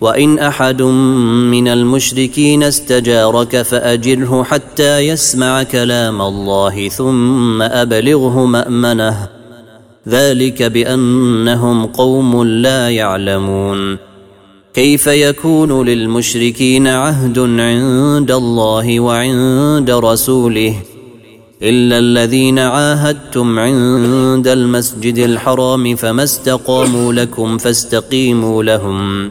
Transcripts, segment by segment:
وإن أحد من المشركين استجارك فأجره حتى يسمع كلام الله ثم أبلغه مأمنه. ذلك بأنهم قوم لا يعلمون. كيف يكون للمشركين عهد عند الله وعند رسوله إلا الذين عاهدتم عند المسجد الحرام فما استقاموا لكم فاستقيموا لهم؟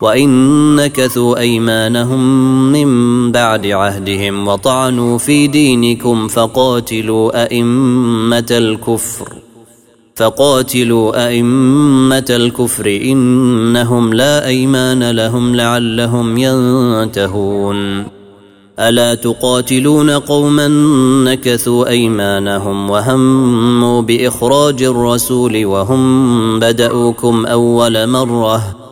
وإن نكثوا أيمانهم من بعد عهدهم وطعنوا في دينكم فقاتلوا أئمة الكفر فقاتلوا أئمة الكفر إنهم لا أيمان لهم لعلهم ينتهون ألا تقاتلون قوما نكثوا أيمانهم وهموا بإخراج الرسول وهم بدأوكم أول مرة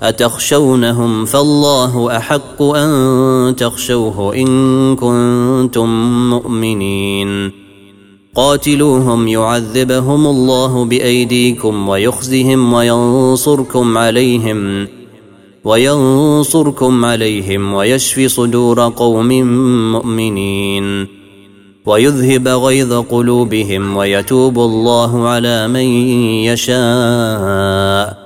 أتخشونهم فالله أحق أن تخشوه إن كنتم مؤمنين. قاتلوهم يعذبهم الله بأيديكم ويخزهم وينصركم عليهم وينصركم عليهم ويشفي صدور قوم مؤمنين. ويذهب غيظ قلوبهم ويتوب الله على من يشاء.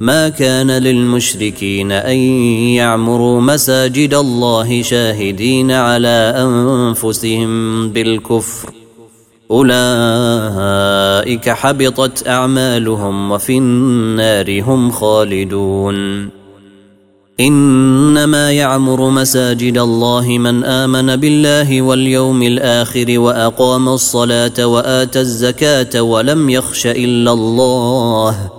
ما كان للمشركين أن يعمروا مساجد الله شاهدين على أنفسهم بالكفر. أولئك حبطت أعمالهم وفي النار هم خالدون. إنما يعمر مساجد الله من آمن بالله واليوم الآخر وأقام الصلاة وآتى الزكاة ولم يخش إلا الله.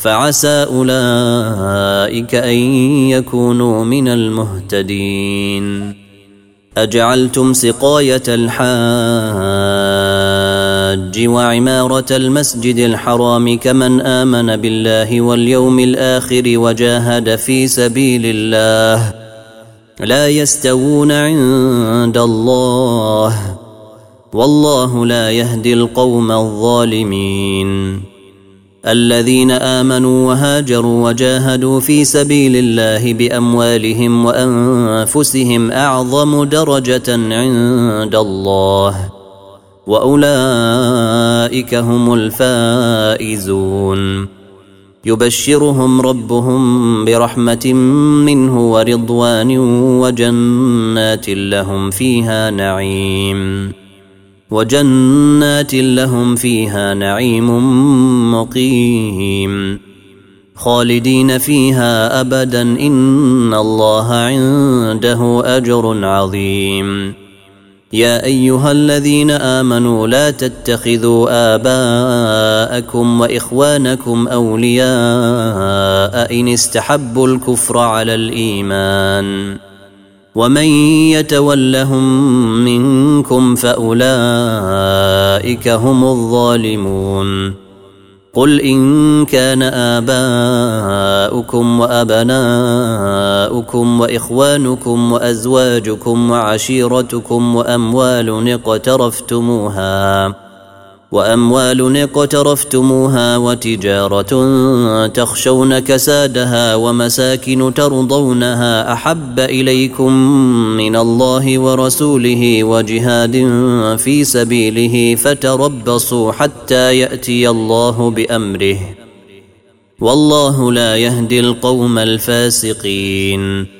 فعسى أولئك أن يكونوا من المهتدين. أجعلتم سقاية الحاج وعمارة المسجد الحرام كمن آمن بالله واليوم الآخر وجاهد في سبيل الله. لا يستوون عند الله. والله لا يهدي القوم الظالمين. الذين آمنوا وهاجروا وجاهدوا في سبيل الله بأموالهم وأنفسهم أعظم درجة عند الله وأولئك هم الفائزون. يبشرهم ربهم برحمة منه ورضوان وجنات لهم فيها نعيم. وجنات لهم فيها نعيم مقيم. خالدين فيها ابدا إن الله عنده أجر عظيم. يا أيها الذين آمنوا لا تتخذوا آباءكم وإخوانكم أولياء إن استحبوا الكفر على الإيمان. ومن يتولهم منكم فاولئك هم الظالمون قل ان كان اباؤكم وابناؤكم واخوانكم وازواجكم وعشيرتكم واموال اقترفتموها وأموال اقترفتموها وتجارة تخشون كسادها ومساكن ترضونها أحب إليكم من الله ورسوله وجهاد في سبيله فتربصوا حتى يأتي الله بأمره. والله لا يهدي القوم الفاسقين.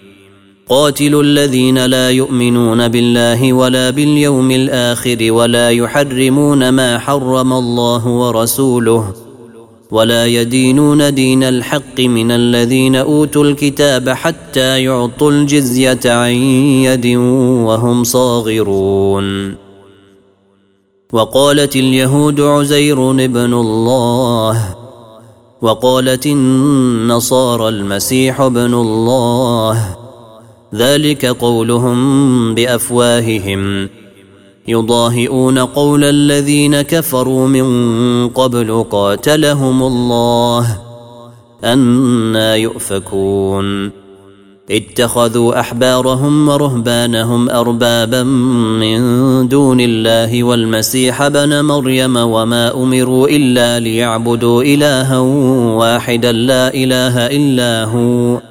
قاتلوا الذين لا يؤمنون بالله ولا باليوم الآخر ولا يحرمون ما حرم الله ورسوله ولا يدينون دين الحق من الذين أوتوا الكتاب حتى يعطوا الجزية عن يد وهم صاغرون. وقالت اليهود عزير ابن الله. وقالت النصارى المسيح ابن الله. ذلك قولهم بأفواههم. يضاهئون قول الذين كفروا من قبل قاتلهم الله أنا يؤفكون. اتخذوا أحبارهم ورهبانهم أربابا من دون الله والمسيح بن مريم وما أمروا إلا ليعبدوا إلها واحدا لا إله إلا هو.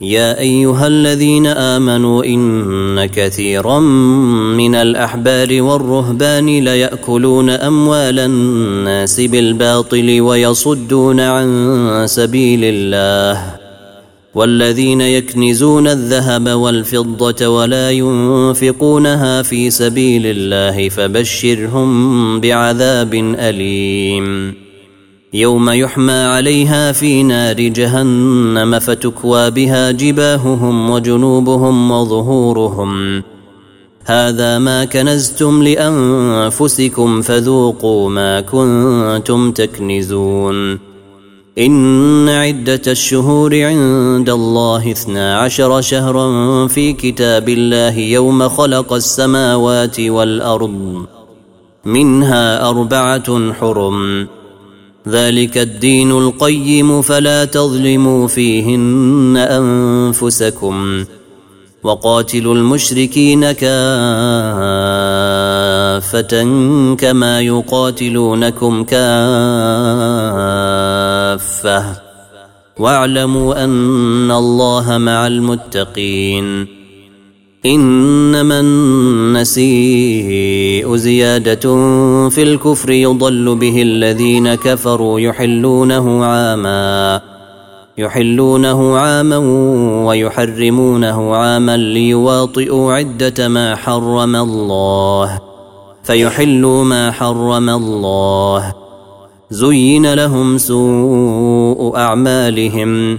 يا أيها الذين آمنوا إن كثيرا من الأحبار والرهبان ليأكلون أموال الناس بالباطل ويصدون عن سبيل الله والذين يكنزون الذهب والفضة ولا ينفقونها في سبيل الله فبشرهم بعذاب أليم يوم يحمى عليها في نار جهنم فتكوى بها جباههم وجنوبهم وظهورهم. هذا ما كنزتم لأنفسكم فذوقوا ما كنتم تكنزون. إن عدة الشهور عند الله اثنا عشر شهرا في كتاب الله يوم خلق السماوات والأرض. منها أربعة حرم. ذلك الدين القيم فلا تظلموا فيهن أنفسكم وقاتلوا المشركين كافة كما يقاتلونكم كافة. واعلموا أن الله مع المتقين. إنما النسيء زيادة في الكفر يضل به الذين كفروا يحلونه عاماً يحلونه عاما ويحرمونه عاما ليواطئوا عدة ما حرم الله فيحلوا ما حرم الله. زين لهم سوء أعمالهم.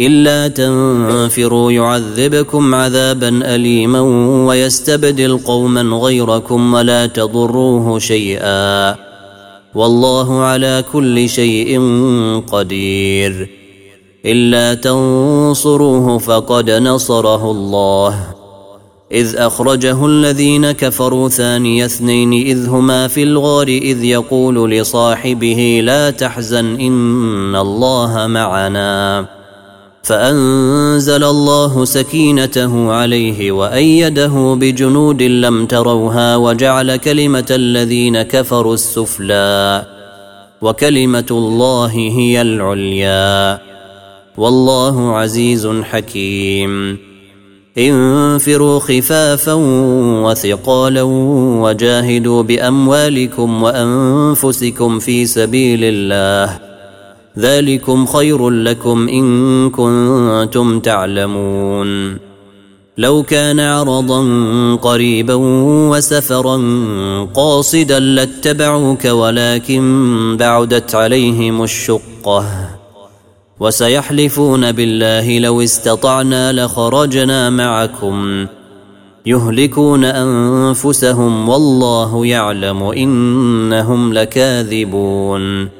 إلا تنفروا يعذبكم عذابا أليما ويستبدل قوما غيركم ولا تضروه شيئا. والله على كل شيء قدير. إلا تنصروه فقد نصره الله. إذ أخرجه الذين كفروا ثاني اثنين إذ هما في الغار إذ يقول لصاحبه لا تحزن إن الله معنا. فأنزل الله سكينته عليه وأيده بجنود لم تروها وجعل كلمة الذين كفروا السفلى وكلمة الله هي العليا. والله عزيز حكيم. انفروا خفافا وثقالا وجاهدوا بأموالكم وأنفسكم في سبيل الله. ذلكم خير لكم إن كنتم تعلمون. لو كان عرضا قريبا وسفرا قاصدا لاتبعوك ولكن بعدت عليهم الشقة. وسيحلفون بالله لو استطعنا لخرجنا معكم. يهلكون أنفسهم والله يعلم إنهم لكاذبون.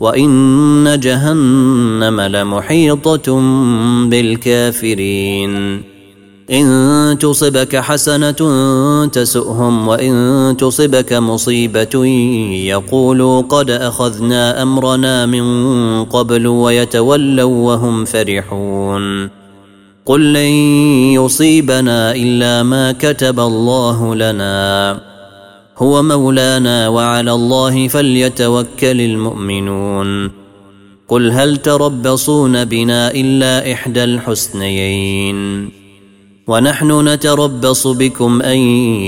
وان جهنم لمحيطه بالكافرين ان تصبك حسنه تسؤهم وان تصبك مصيبه يقولوا قد اخذنا امرنا من قبل ويتولوا وهم فرحون قل لن يصيبنا الا ما كتب الله لنا هو مولانا وعلى الله فليتوكل المؤمنون. قل هل تربصون بنا إلا إحدى الحسنيين؟ ونحن نتربص بكم أن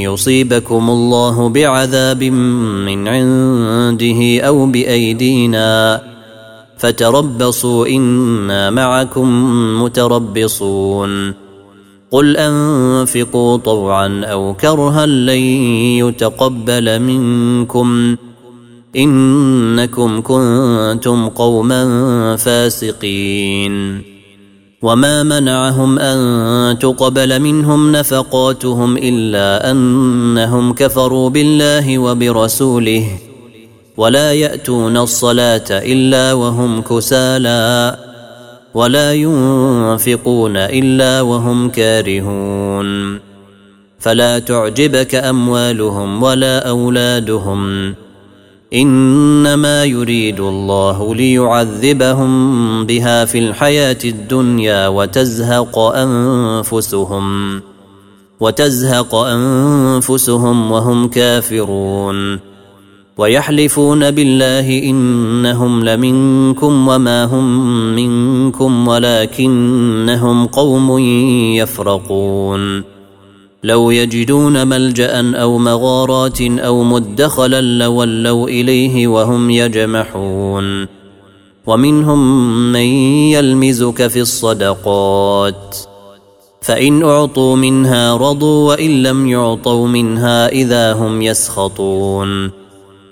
يصيبكم الله بعذاب من عنده أو بأيدينا. فتربصوا إنا معكم متربصون. قل أنفقوا طوعا أو كرها لن يتقبل منكم. إنكم كنتم قوما فاسقين. وما منعهم أن تقبل منهم نفقاتهم إلا أنهم كفروا بالله وبرسوله. ولا يأتون الصلاة إلا وهم كسالى. ولا ينفقون إلا وهم كارهون. فلا تعجبك أموالهم ولا أولادهم. إنما يريد الله ليعذبهم بها في الحياة الدنيا وتزهق أنفسهم. وتزهق أنفسهم وهم كافرون. ويحلفون بالله إنهم لمنكم وما هم منكم ولكنهم قوم يفرقون. لو يجدون ملجأ أو مغارات أو مدخلا لولوا إليه وهم يجمحون. ومنهم من يلمزك في الصدقات. فإن أعطوا منها رضوا وإن لم يعطوا منها إذا هم يسخطون.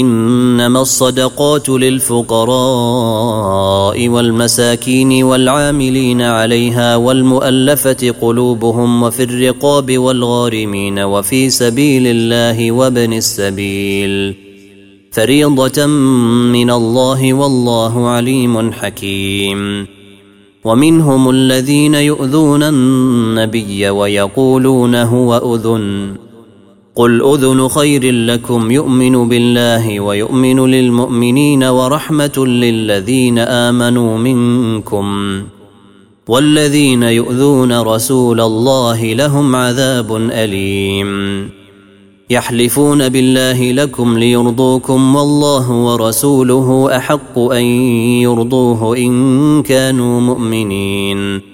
إنما الصدقات للفقراء والمساكين والعاملين عليها والمؤلفة قلوبهم وفي الرقاب والغارمين وفي سبيل الله وابن السبيل. فريضة من الله والله عليم حكيم. ومنهم الذين يؤذون النبي ويقولون هو أذن. قل اذن خير لكم يؤمن بالله ويؤمن للمؤمنين ورحمه للذين امنوا منكم والذين يؤذون رسول الله لهم عذاب اليم يحلفون بالله لكم ليرضوكم والله ورسوله احق ان يرضوه ان كانوا مؤمنين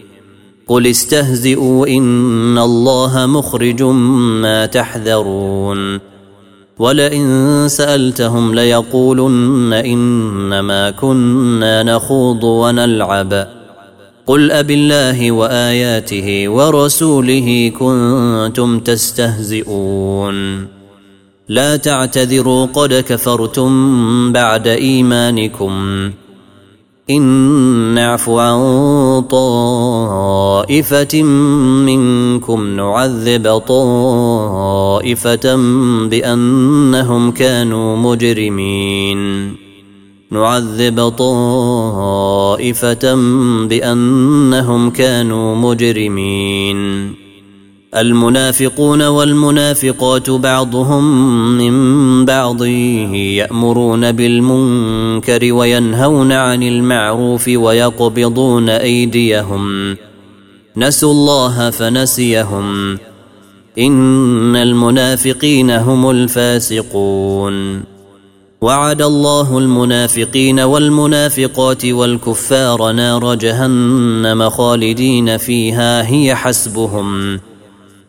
قل استهزئوا ان الله مخرج ما تحذرون ولئن سألتهم ليقولن إنما كنا نخوض ونلعب قل أبالله وآياته ورسوله كنتم تستهزئون لا تعتذروا قد كفرتم بعد إيمانكم إن نعف عن طائفة منكم نعذب طائفة بأنهم كانوا مجرمين. نعذب طائفة بأنهم كانوا مجرمين. المنافقون والمنافقات بعضهم من بعض يأمرون بالمنكر وينهون عن المعروف ويقبضون أيديهم. نسوا الله فنسيهم. إن المنافقين هم الفاسقون. وعد الله المنافقين والمنافقات والكفار نار جهنم خالدين فيها هي حسبهم.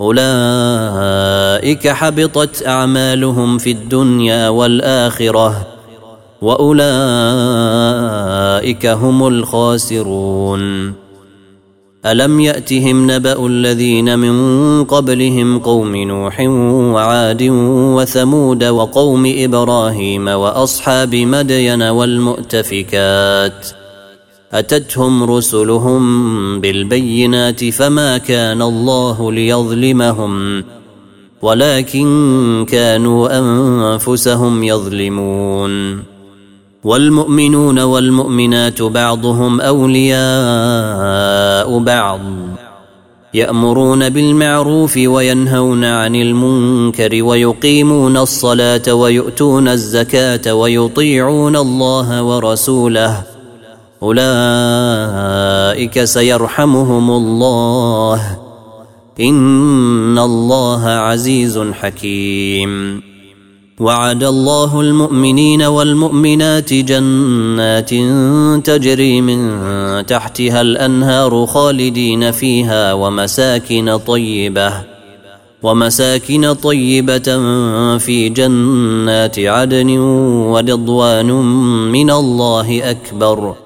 اولئك حبطت اعمالهم في الدنيا والاخره واولئك هم الخاسرون الم ياتهم نبا الذين من قبلهم قوم نوح وعاد وثمود وقوم إبراهيم واصحاب مدين والمؤتفكات أتتهم رسلهم بالبينات فما كان الله ليظلمهم ولكن كانوا أنفسهم يظلمون والمؤمنون والمؤمنات بعضهم أولياء بعض يأمرون بالمعروف وينهون عن المنكر ويقيمون الصلاة ويؤتون الزكاة ويطيعون الله ورسوله أولئك سيرحمهم الله. إن الله عزيز حكيم. وعد الله المؤمنين والمؤمنات جنات تجري من تحتها الأنهار خالدين فيها ومساكن طيبة ومساكن طيبة في جنات عدن ورضوان من الله أكبر.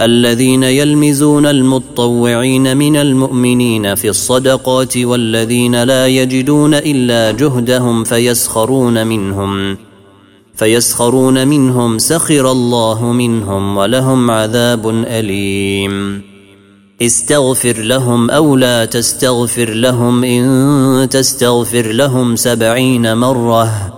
الذين يلمزون المطوعين من المؤمنين في الصدقات والذين لا يجدون إلا جهدهم فيسخرون منهم فيسخرون منهم سخر الله منهم ولهم عذاب أليم. استغفر لهم أو لا تستغفر لهم إن تستغفر لهم سبعين مرة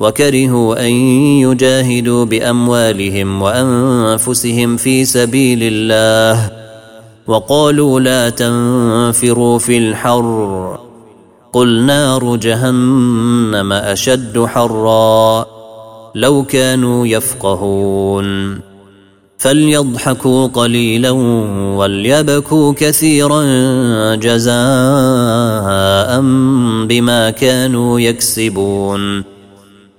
وكرهوا أن يجاهدوا بأموالهم وأنفسهم في سبيل الله وقالوا لا تنفروا في الحر قل نار جهنم أشد حرا لو كانوا يفقهون فليضحكوا قليلا وليبكوا كثيرا جزاء بما كانوا يكسبون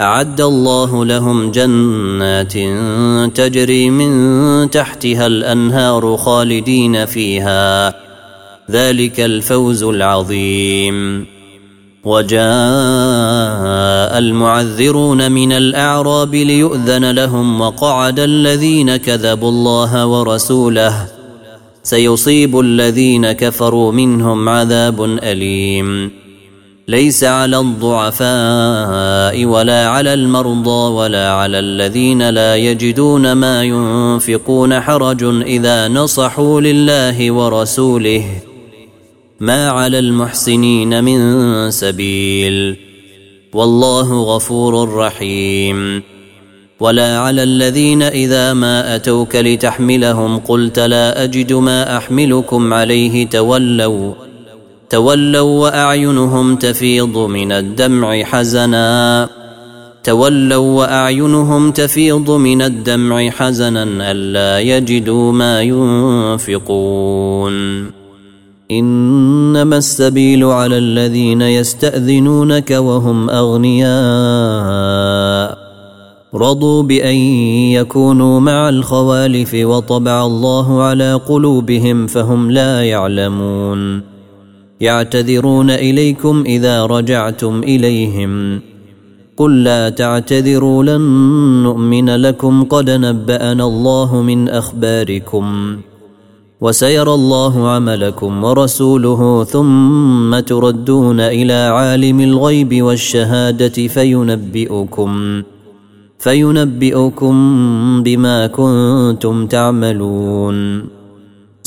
أعد الله لهم جنات تجري من تحتها الأنهار خالدين فيها. ذلك الفوز العظيم. وجاء المعذرون من الأعراب ليؤذن لهم وقعد الذين كذبوا الله ورسوله. سيصيب الذين كفروا منهم عذاب أليم. ليس على الضعفاء ولا على المرضى ولا على الذين لا يجدون ما ينفقون حرج إذا نصحوا لله ورسوله. ما على المحسنين من سبيل. والله غفور رحيم. ولا على الذين إذا ما أتوك لتحملهم قلت لا أجد ما أحملكم عليه تولوا. تولوا وأعينهم تفيض من الدمع حزنا. تولوا وأعينهم تفيض من الدمع حزنا ألا يجدوا ما ينفقون. إنما السبيل على الذين يستأذنونك وهم أغنياء. رضوا بأن يكونوا مع الخوالف وطبع الله على قلوبهم فهم لا يعلمون. يعتذرون إليكم إذا رجعتم إليهم. قل لا تعتذروا لن نؤمن لكم قد نبأنا الله من أخباركم وسيرى الله عملكم ورسوله ثم تردون إلى عالم الغيب والشهادة فينبئكم فينبئكم بما كنتم تعملون.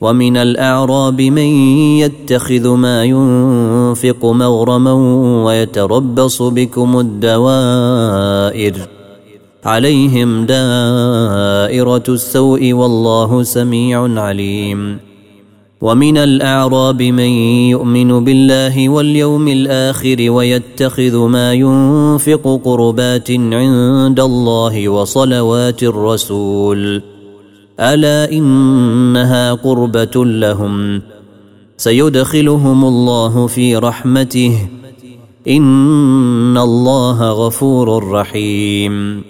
ومن الأعراب من يتخذ ما ينفق مغرما ويتربص بكم الدوائر عليهم دائرة السوء والله سميع عليم ومن الأعراب من يؤمن بالله واليوم الآخر ويتخذ ما ينفق قربات عند الله وصلوات الرسول ألا إنها قربة لهم. سيدخلهم الله في رحمته. إن الله غفور رحيم.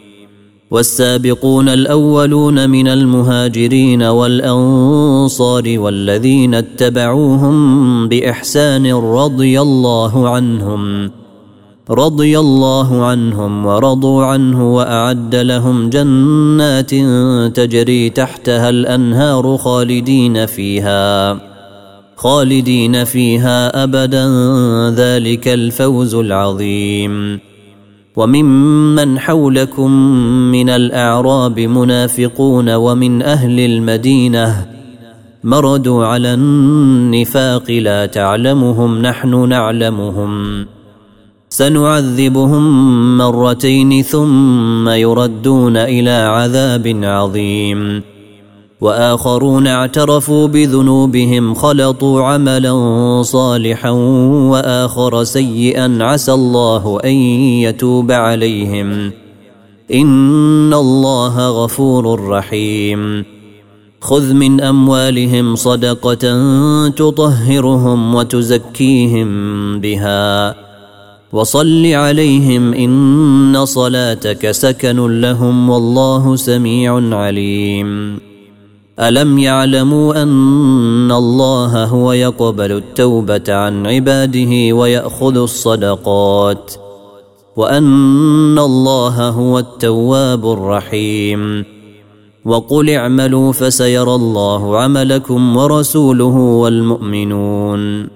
والسابقون الأولون من المهاجرين والأنصار والذين اتبعوهم بإحسان رضي الله عنهم. رضي الله عنهم ورضوا عنه وأعد لهم جنات تجري تحتها الأنهار خالدين فيها خالدين فيها أبدا ذلك الفوز العظيم. وممن حولكم من الأعراب منافقون ومن أهل المدينة مردوا على النفاق لا تعلمهم نحن نعلمهم. سنعذبهم مرتين ثم يردون إلى عذاب عظيم. وآخرون اعترفوا بذنوبهم خلطوا عملا صالحا وآخر سيئا عسى الله أن يتوب عليهم. إن الله غفور رحيم. خذ من أموالهم صدقة تطهرهم وتزكيهم بها. وصل عليهم إن صلاتك سكن لهم والله سميع عليم. ألم يعلموا أن الله هو يقبل التوبة عن عباده ويأخذ الصدقات وأن الله هو التواب الرحيم. وقل اعملوا فسيرى الله عملكم ورسوله والمؤمنون.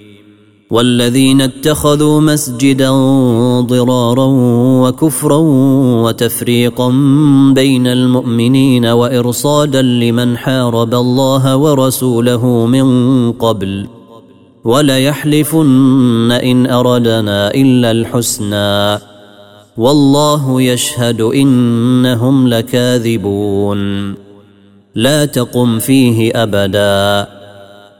والذين اتخذوا مسجدا ضرارا وكفرا وتفريقا بين المؤمنين وإرصادا لمن حارب الله ورسوله من قبل وليحلفن إن أردنا إلا الحسنى والله يشهد إنهم لكاذبون لا تقم فيه أبدا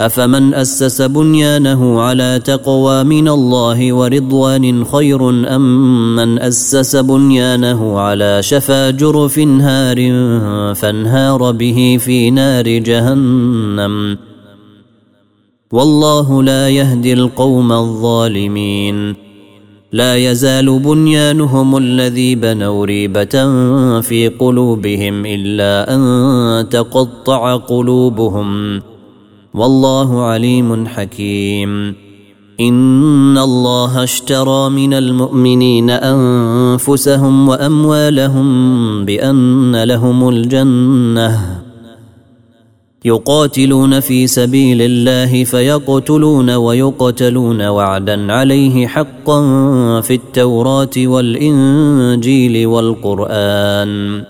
أفمن أسس بنيانه على تقوى من الله ورضوان خير أم من أسس بنيانه على شفا جرف هار فانهار به في نار جهنم؟ والله لا يهدي القوم الظالمين. لا يزال بنيانهم الذي بنوا ريبة في قلوبهم إلا أن تقطع قلوبهم. والله عليم حكيم. إن الله اشترى من المؤمنين أنفسهم وأموالهم بأن لهم الجنة. يقاتلون في سبيل الله فيقتلون ويقتلون وعدا عليه حقا في التوراة والإنجيل والقرآن.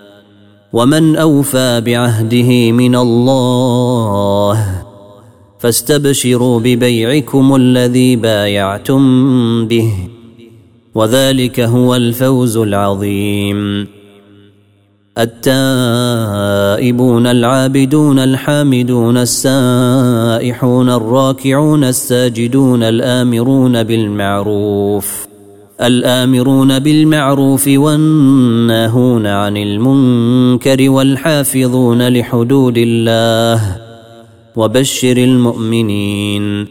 ومن أوفى بعهده من الله فاستبشروا ببيعكم الذي بايعتم به وذلك هو الفوز العظيم. التائبون العابدون الحامدون السائحون الراكعون الساجدون الآمرون بالمعروف الآمرون بالمعروف والناهون عن المنكر والحافظون لحدود الله وبشر المؤمنين.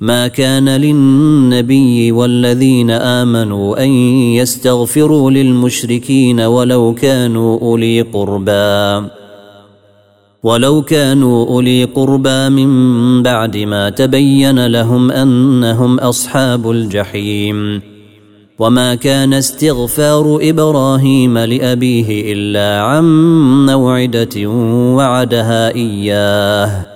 ما كان للنبي والذين آمنوا أن يستغفروا للمشركين ولو كانوا أولي قربى. ولو كانوا أولي قربى من بعد ما تبين لهم أنهم أصحاب الجحيم. وما كان استغفار إبراهيم لأبيه إلا عن موعدة وعدها إياه.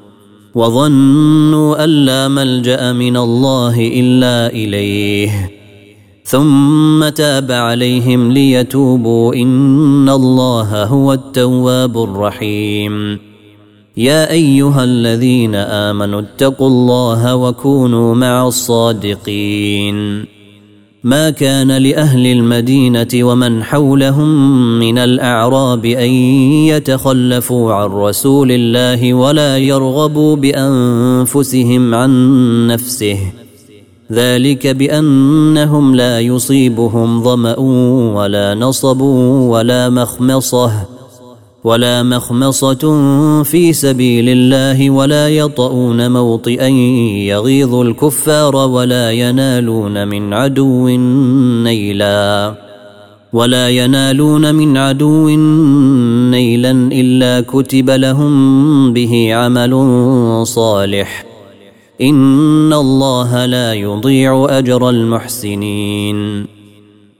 وظنوا أن لا ملجأ من الله إلا إليه. ثم تاب عليهم ليتوبوا إن الله هو التواب الرحيم. يا أيها الذين آمنوا اتقوا الله وكونوا مع الصادقين. ما كان لأهل المدينة ومن حولهم من الأعراب أن يتخلفوا عن رسول الله ولا يرغبوا بأنفسهم عن نفسه. ذلك بأنهم لا يصيبهم ظمأ ولا نصب ولا مخمصة. ولا مخمصة في سبيل الله ولا يطؤون موطئا يغيظ الكفار ولا ينالون من عدو نيلا ولا ينالون من عدو نيلا إلا كتب لهم به عمل صالح. إن الله لا يضيع أجر المحسنين.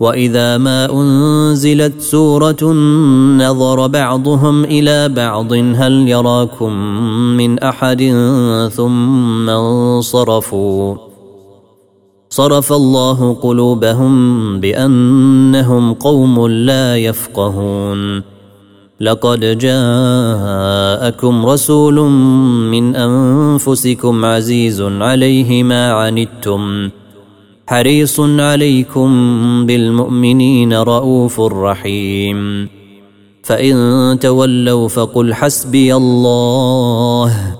وإذا ما أنزلت سورة نظر بعضهم إلى بعض هل يراكم من أحد ثم انصرفوا صرف الله قلوبهم بأنهم قوم لا يفقهون لقد جاءكم رسول من أنفسكم عزيز عليه ما عنتم حريص عليكم بالمؤمنين رؤوف رحيم. فإن تولوا فقل حسبي الله.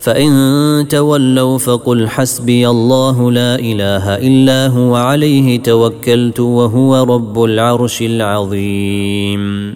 فإن تولوا فقل حسبي الله لا إله إلا هو عليه توكلت وهو رب العرش العظيم.